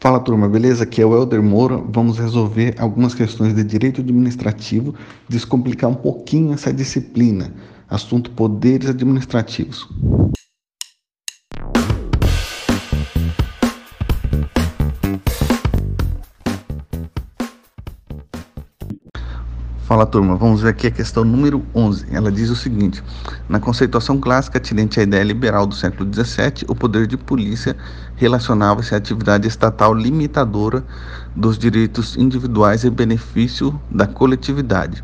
Fala turma, beleza? Aqui é o Helder Moura. Vamos resolver algumas questões de direito administrativo, descomplicar um pouquinho essa disciplina. Assunto poderes administrativos. Fala turma, vamos ver aqui a questão número 11. Ela diz o seguinte: na conceituação clássica atinente à ideia liberal do século XVII, o poder de polícia relacionava-se à atividade estatal limitadora dos direitos individuais em benefício da coletividade.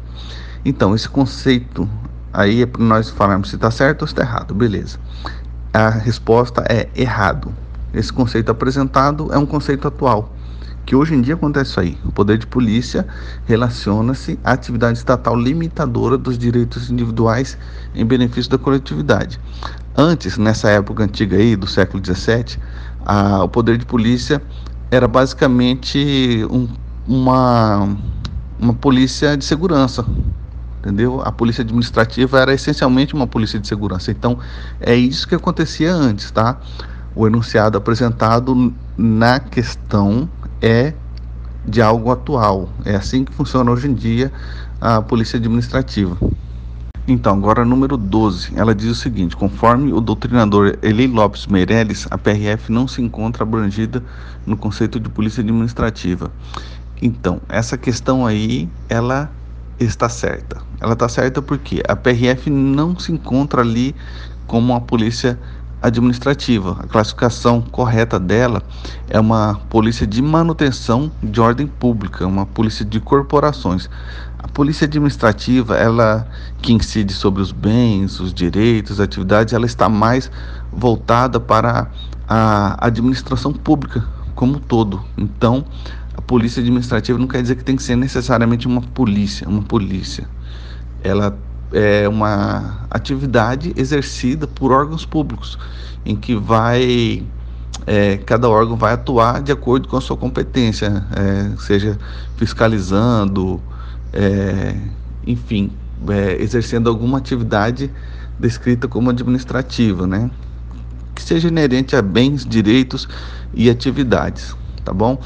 Então, esse conceito aí é para nós falarmos se está certo ou se está errado, beleza. A resposta é errado. Esse conceito apresentado é um conceito atual que hoje em dia acontece isso aí. O poder de polícia relaciona-se à atividade estatal limitadora dos direitos individuais em benefício da coletividade. Antes, nessa época antiga aí, do século XVII, a, o poder de polícia era basicamente um, uma, uma polícia de segurança, entendeu? A polícia administrativa era essencialmente uma polícia de segurança. Então, é isso que acontecia antes, tá? O enunciado apresentado na questão é de algo atual. É assim que funciona hoje em dia a polícia administrativa. Então, agora número 12, ela diz o seguinte: conforme o doutrinador Eli Lopes Meirelles, a PRF não se encontra abrangida no conceito de polícia administrativa. Então, essa questão aí, ela está certa. Ela está certa porque a PRF não se encontra ali como uma polícia administrativa. A classificação correta dela é uma polícia de manutenção de ordem pública, uma polícia de corporações. A polícia administrativa, ela que incide sobre os bens, os direitos, as atividades, ela está mais voltada para a administração pública como um todo. Então, a polícia administrativa não quer dizer que tem que ser necessariamente uma polícia, uma polícia. Ela é uma atividade exercida por órgãos públicos, em que vai é, cada órgão vai atuar de acordo com a sua competência, é, seja fiscalizando, é, enfim, é, exercendo alguma atividade descrita como administrativa, né? Que seja inerente a bens, direitos e atividades, tá bom?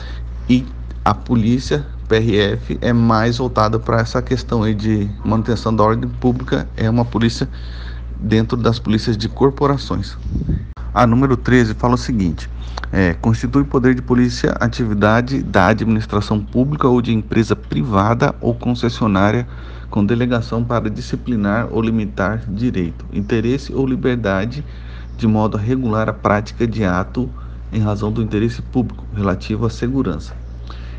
E a polícia PRF é mais voltada para essa questão aí de manutenção da ordem pública, é uma polícia dentro das polícias de corporações. A número 13 fala o seguinte: é, constitui poder de polícia atividade da administração pública ou de empresa privada ou concessionária com delegação para disciplinar ou limitar direito, interesse ou liberdade de modo a regular a prática de ato em razão do interesse público relativo à segurança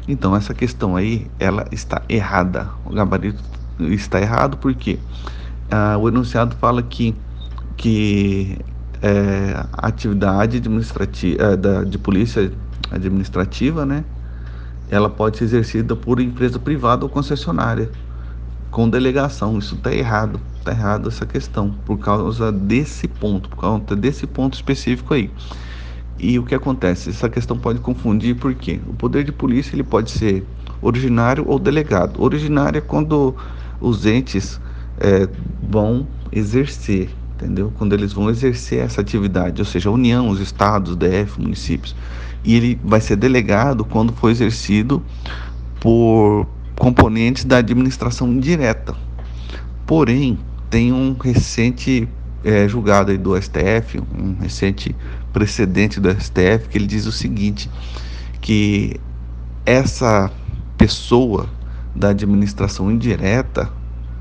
então essa questão aí, ela está errada. O gabarito está errado porque ah, o enunciado fala que, que é, a atividade administrativa é, da, de polícia administrativa, né, ela pode ser exercida por empresa privada ou concessionária com delegação. Isso está errado, está errado essa questão por causa desse ponto, por causa desse ponto específico aí. E o que acontece? Essa questão pode confundir porque o poder de polícia ele pode ser originário ou delegado. Originário é quando os entes é, vão exercer, entendeu? Quando eles vão exercer essa atividade, ou seja, a União, os estados, DF, municípios. E ele vai ser delegado quando for exercido por componentes da administração direta. Porém, tem um recente é, julgado aí do STF, um recente precedente do STF, que ele diz o seguinte, que essa pessoa da administração indireta,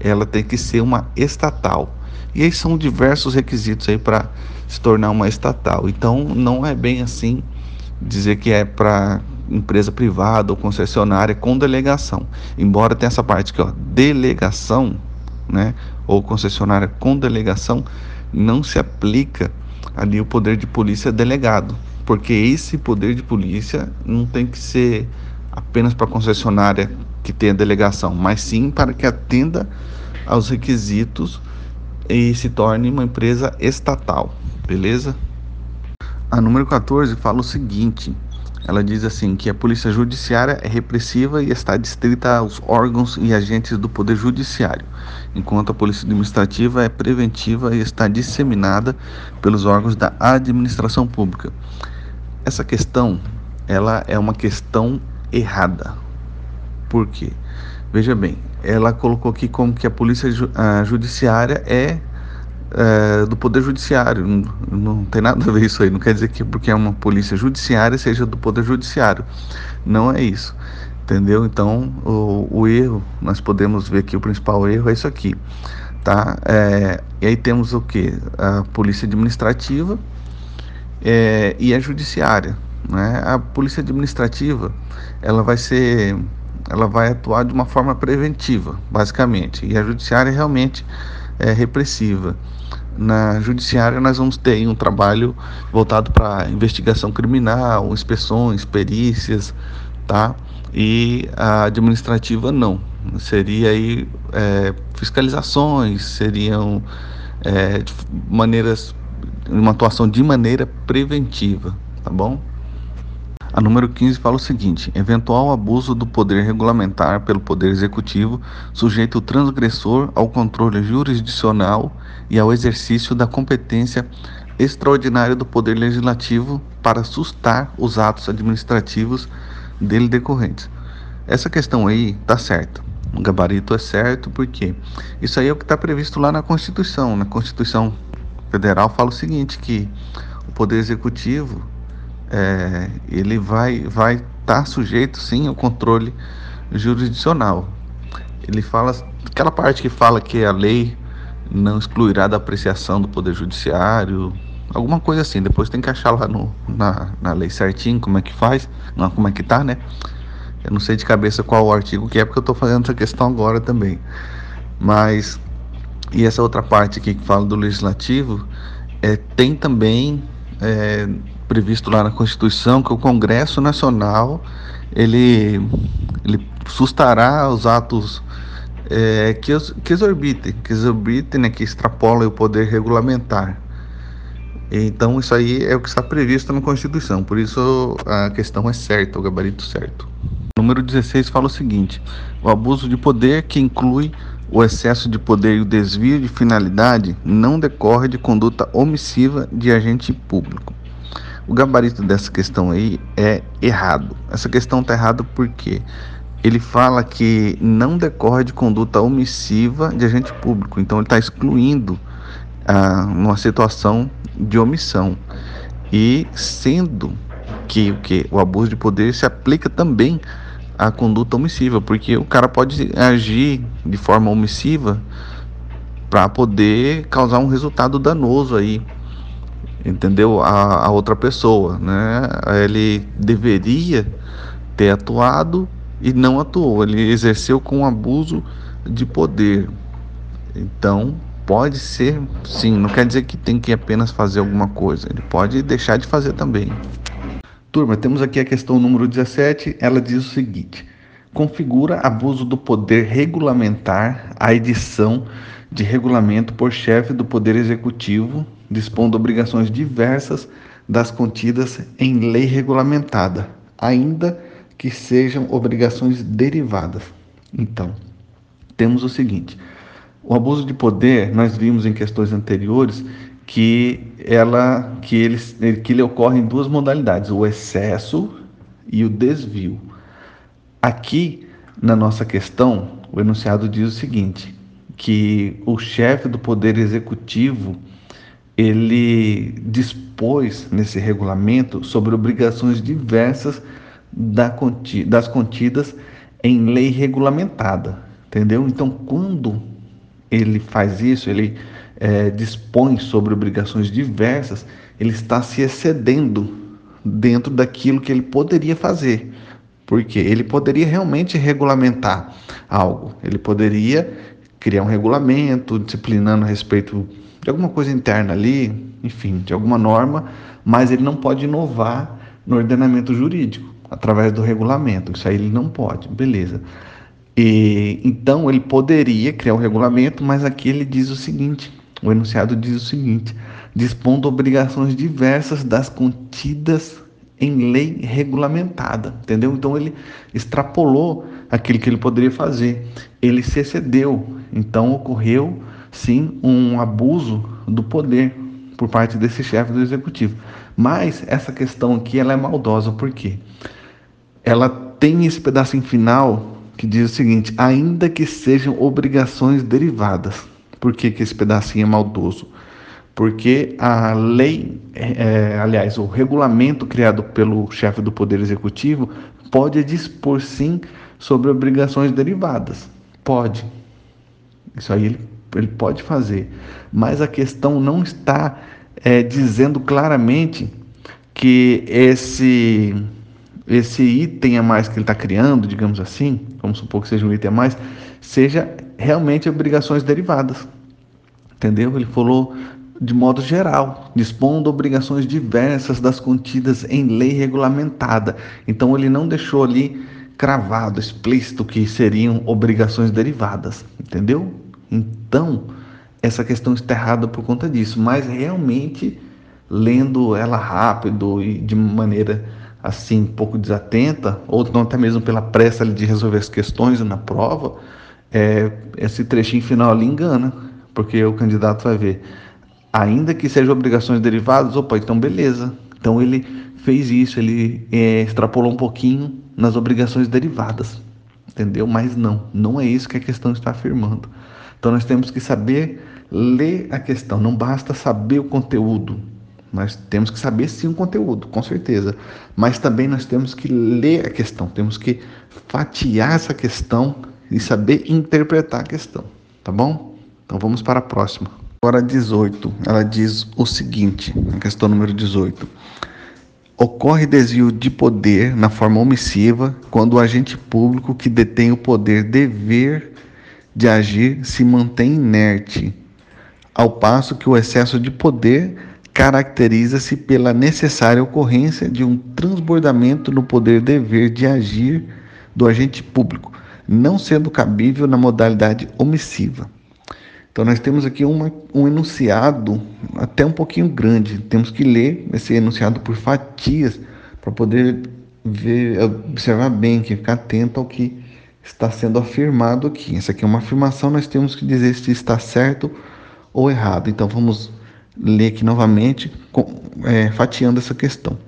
ela tem que ser uma estatal. E aí são diversos requisitos aí para se tornar uma estatal. Então não é bem assim dizer que é para empresa privada ou concessionária com delegação. Embora tenha essa parte que ó, delegação, né, ou concessionária com delegação, não se aplica ali o poder de polícia delegado, porque esse poder de polícia não tem que ser apenas para a concessionária que tem a delegação, mas sim para que atenda aos requisitos e se torne uma empresa estatal, beleza? A número 14 fala o seguinte: ela diz assim que a polícia judiciária é repressiva e está distrita aos órgãos e agentes do poder judiciário, enquanto a polícia administrativa é preventiva e está disseminada pelos órgãos da administração pública. Essa questão ela é uma questão errada. Por quê? Veja bem, ela colocou aqui como que a polícia judiciária é, é, do poder judiciário. Não, não, tem nada a ver isso aí. Não quer dizer que porque é uma polícia judiciária seja do poder judiciário. Não é isso. Entendeu? Então, o, o erro, nós podemos ver que o principal erro é isso aqui. Tá? É, e aí temos o que? A polícia administrativa é, e a judiciária. Né? A polícia administrativa ela vai ser ela vai atuar de uma forma preventiva, basicamente, e a judiciária realmente é repressiva. Na judiciária nós vamos ter um trabalho voltado para investigação criminal, inspeções, perícias, tá? E a administrativa não. Seria aí é, fiscalizações, seriam é, maneiras, uma atuação de maneira preventiva, tá bom? A número 15 fala o seguinte: eventual abuso do poder regulamentar pelo Poder Executivo sujeita o transgressor ao controle jurisdicional e ao exercício da competência extraordinária do Poder Legislativo para sustar os atos administrativos dele decorrentes. Essa questão aí tá certa. O gabarito é certo porque isso aí é o que está previsto lá na Constituição. Na Constituição Federal fala o seguinte que o Poder Executivo é, ele vai vai estar tá sujeito sim ao controle jurisdicional. Ele fala aquela parte que fala que a lei não excluirá da apreciação do poder judiciário, alguma coisa assim. Depois tem que achar lá no, na, na lei certinho como é que faz, não como é que tá, né? Eu não sei de cabeça qual o artigo que é porque eu estou fazendo essa questão agora também. Mas e essa outra parte aqui que fala do legislativo é, tem também é, previsto lá na Constituição que o Congresso Nacional ele, ele sustará os atos é, que, que exorbitem, que exorbitem, né, que extrapolem o poder regulamentar. Então isso aí é o que está previsto na Constituição, por isso a questão é certa, o gabarito certo. O número 16 fala o seguinte: o abuso de poder que inclui o excesso de poder e o desvio de finalidade não decorre de conduta omissiva de agente público. O gabarito dessa questão aí é errado. Essa questão está errada porque ele fala que não decorre de conduta omissiva de agente público. Então ele está excluindo ah, uma situação de omissão. E sendo que o que o abuso de poder se aplica também à conduta omissiva, porque o cara pode agir de forma omissiva para poder causar um resultado danoso aí entendeu? A, a outra pessoa, né? Ele deveria ter atuado e não atuou. Ele exerceu com abuso de poder. Então, pode ser, sim, não quer dizer que tem que apenas fazer alguma coisa. Ele pode deixar de fazer também. Turma, temos aqui a questão número 17. Ela diz o seguinte: configura abuso do poder regulamentar a edição de regulamento por chefe do Poder Executivo dispondo obrigações diversas das contidas em lei regulamentada, ainda que sejam obrigações derivadas. Então, temos o seguinte: o abuso de poder, nós vimos em questões anteriores que ela que ele, que ele ocorre em duas modalidades, o excesso e o desvio. Aqui na nossa questão, o enunciado diz o seguinte: que o chefe do poder executivo ele dispôs nesse regulamento sobre obrigações diversas das contidas em lei regulamentada, entendeu? Então, quando ele faz isso, ele é, dispõe sobre obrigações diversas, ele está se excedendo dentro daquilo que ele poderia fazer. Porque ele poderia realmente regulamentar algo, ele poderia criar um regulamento disciplinando a respeito de alguma coisa interna ali, enfim, de alguma norma, mas ele não pode inovar no ordenamento jurídico através do regulamento. Isso aí ele não pode, beleza. E, então ele poderia criar um regulamento, mas aqui ele diz o seguinte: o enunciado diz o seguinte: dispondo obrigações diversas das contidas em lei regulamentada, entendeu? Então ele extrapolou aquilo que ele poderia fazer, ele se excedeu, então ocorreu sim um abuso do poder por parte desse chefe do executivo. Mas essa questão aqui ela é maldosa, por quê? Ela tem esse pedacinho final que diz o seguinte: ainda que sejam obrigações derivadas. Por que, que esse pedacinho é maldoso? Porque a lei, é aliás, o regulamento criado pelo chefe do Poder Executivo pode dispor sim sobre obrigações derivadas. Pode. Isso aí ele, ele pode fazer. Mas a questão não está é, dizendo claramente que esse esse item a mais que ele está criando, digamos assim, vamos supor que seja um item a mais, seja realmente obrigações derivadas. Entendeu? Ele falou de modo geral, dispondo obrigações diversas das contidas em lei regulamentada. Então ele não deixou ali cravado, explícito que seriam obrigações derivadas, entendeu? Então, essa questão está errada por conta disso, mas realmente lendo ela rápido e de maneira assim um pouco desatenta, ou não até mesmo pela pressa de resolver as questões na prova, é, esse trechinho final ali engana, porque o candidato vai ver, ainda que sejam obrigações derivadas, opa, então beleza. Então ele fez isso, ele é, extrapolou um pouquinho nas obrigações derivadas, entendeu? Mas não, não é isso que a questão está afirmando. Então nós temos que saber ler a questão, não basta saber o conteúdo, nós temos que saber sim o conteúdo, com certeza. Mas também nós temos que ler a questão, temos que fatiar essa questão e saber interpretar a questão, tá bom? Então vamos para a próxima. Agora 18, ela diz o seguinte, a questão número 18. Ocorre desvio de poder na forma omissiva quando o agente público que detém o poder dever de agir se mantém inerte, ao passo que o excesso de poder caracteriza-se pela necessária ocorrência de um transbordamento no poder dever de agir do agente público, não sendo cabível na modalidade omissiva. Então, nós temos aqui uma, um enunciado até um pouquinho grande. Temos que ler esse enunciado por fatias para poder ver, observar bem, ficar atento ao que está sendo afirmado aqui. Essa aqui é uma afirmação, nós temos que dizer se está certo ou errado. Então, vamos ler aqui novamente, é, fatiando essa questão.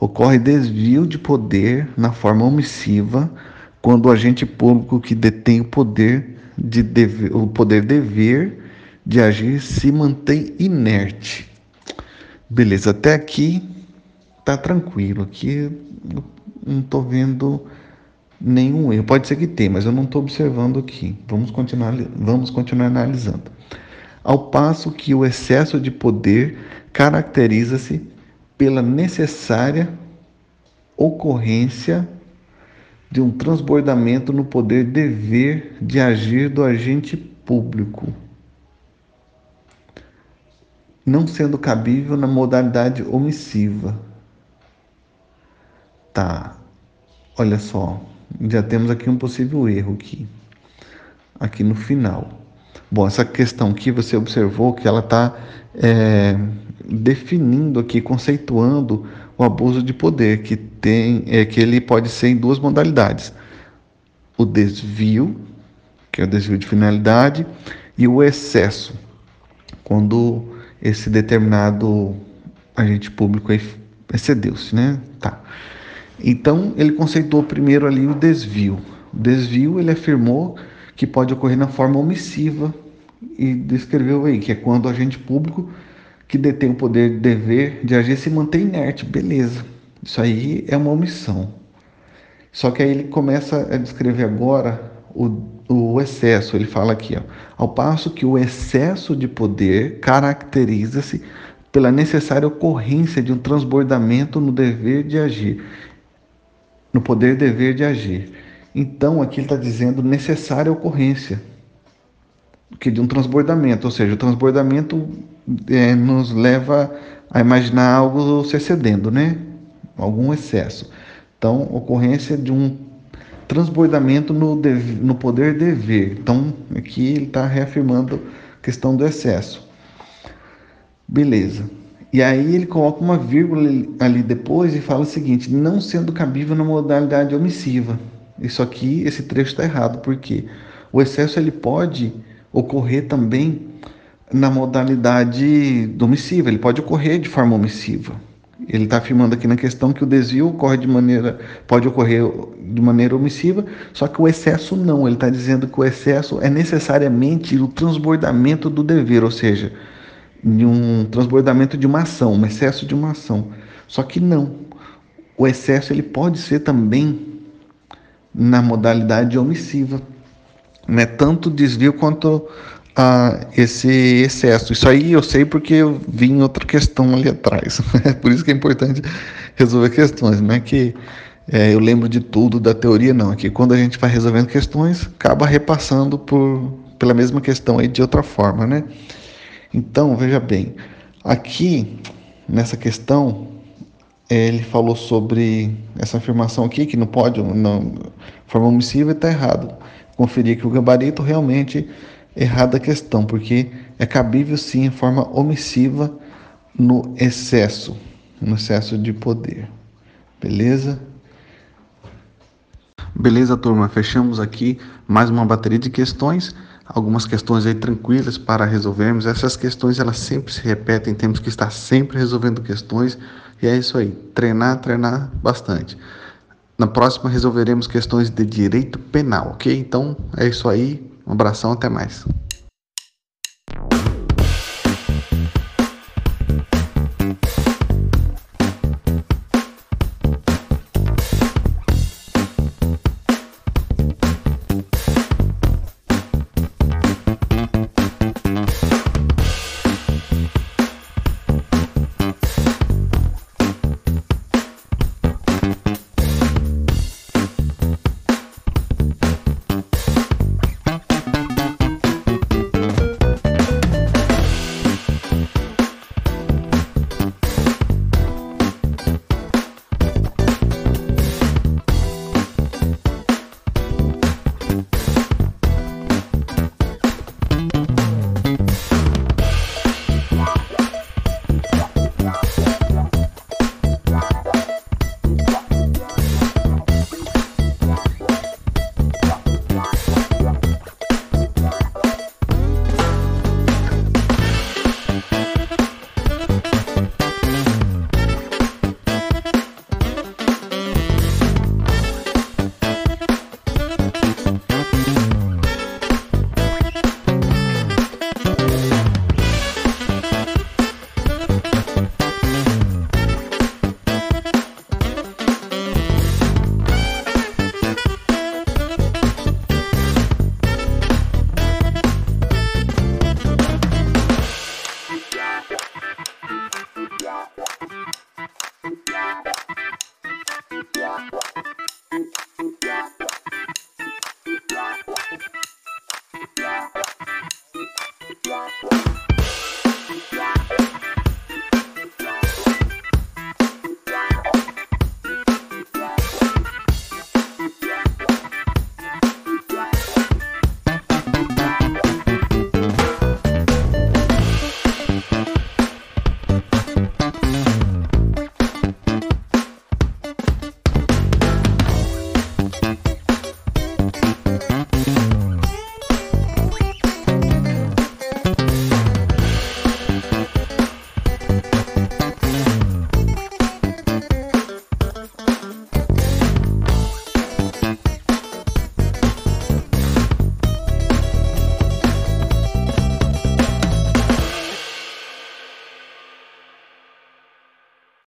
Ocorre desvio de poder na forma omissiva quando o agente público que detém o poder de dever, o poder dever de agir se mantém inerte. Beleza, até aqui tá tranquilo. Aqui não estou vendo nenhum erro. Pode ser que tenha, mas eu não estou observando aqui. Vamos continuar, vamos continuar analisando ao passo que o excesso de poder caracteriza-se pela necessária ocorrência de um transbordamento no poder dever de agir do agente público, não sendo cabível na modalidade omissiva. Tá. Olha só, já temos aqui um possível erro aqui. Aqui no final. Bom, essa questão que você observou que ela está é, definindo aqui, conceituando o abuso de poder, que tem, é, que ele pode ser em duas modalidades: o desvio, que é o desvio de finalidade, e o excesso, quando esse determinado agente público excedeu-se, né? Tá. Então ele conceitou primeiro ali o desvio. O desvio ele afirmou que pode ocorrer na forma omissiva e descreveu aí, que é quando o agente público que detém o poder de dever de agir se mantém inerte, beleza. Isso aí é uma omissão. Só que aí ele começa a descrever agora o, o excesso. Ele fala aqui, ó, ao passo que o excesso de poder caracteriza-se pela necessária ocorrência de um transbordamento no dever de agir, no poder dever de agir. Então aqui ele está dizendo necessária ocorrência que de um transbordamento, ou seja, o transbordamento é, nos leva a imaginar algo se excedendo, né? Algum excesso. Então, ocorrência de um transbordamento no, dever, no poder dever. Então, aqui ele está reafirmando a questão do excesso. Beleza. E aí ele coloca uma vírgula ali depois e fala o seguinte: não sendo cabível na modalidade omissiva. Isso aqui, esse trecho está errado, porque o excesso ele pode ocorrer também na modalidade omissiva, ele pode ocorrer de forma omissiva. Ele está afirmando aqui na questão que o desvio ocorre de maneira, pode ocorrer de maneira omissiva, só que o excesso não. Ele está dizendo que o excesso é necessariamente o transbordamento do dever, ou seja, de um transbordamento de uma ação, um excesso de uma ação. Só que não. O excesso ele pode ser também na modalidade omissiva, né? Tanto desvio quanto a esse excesso. Isso aí eu sei porque eu vi em outra questão ali atrás. Por isso que é importante resolver questões. Não é que é, eu lembro de tudo da teoria, não. É que quando a gente vai resolvendo questões, acaba repassando por, pela mesma questão aí de outra forma, né? Então, veja bem, aqui nessa questão, ele falou sobre essa afirmação aqui, que não pode, não, forma omissiva está errado. Conferir que o gabarito realmente errada a questão, porque é cabível sim a forma omissiva no excesso, no excesso de poder. Beleza? Beleza, turma? Fechamos aqui mais uma bateria de questões. Algumas questões aí tranquilas para resolvermos. Essas questões elas sempre se repetem, temos que estar sempre resolvendo questões. E é isso aí, treinar, treinar bastante. Na próxima resolveremos questões de direito penal, ok? Então é isso aí. Um abração, até mais.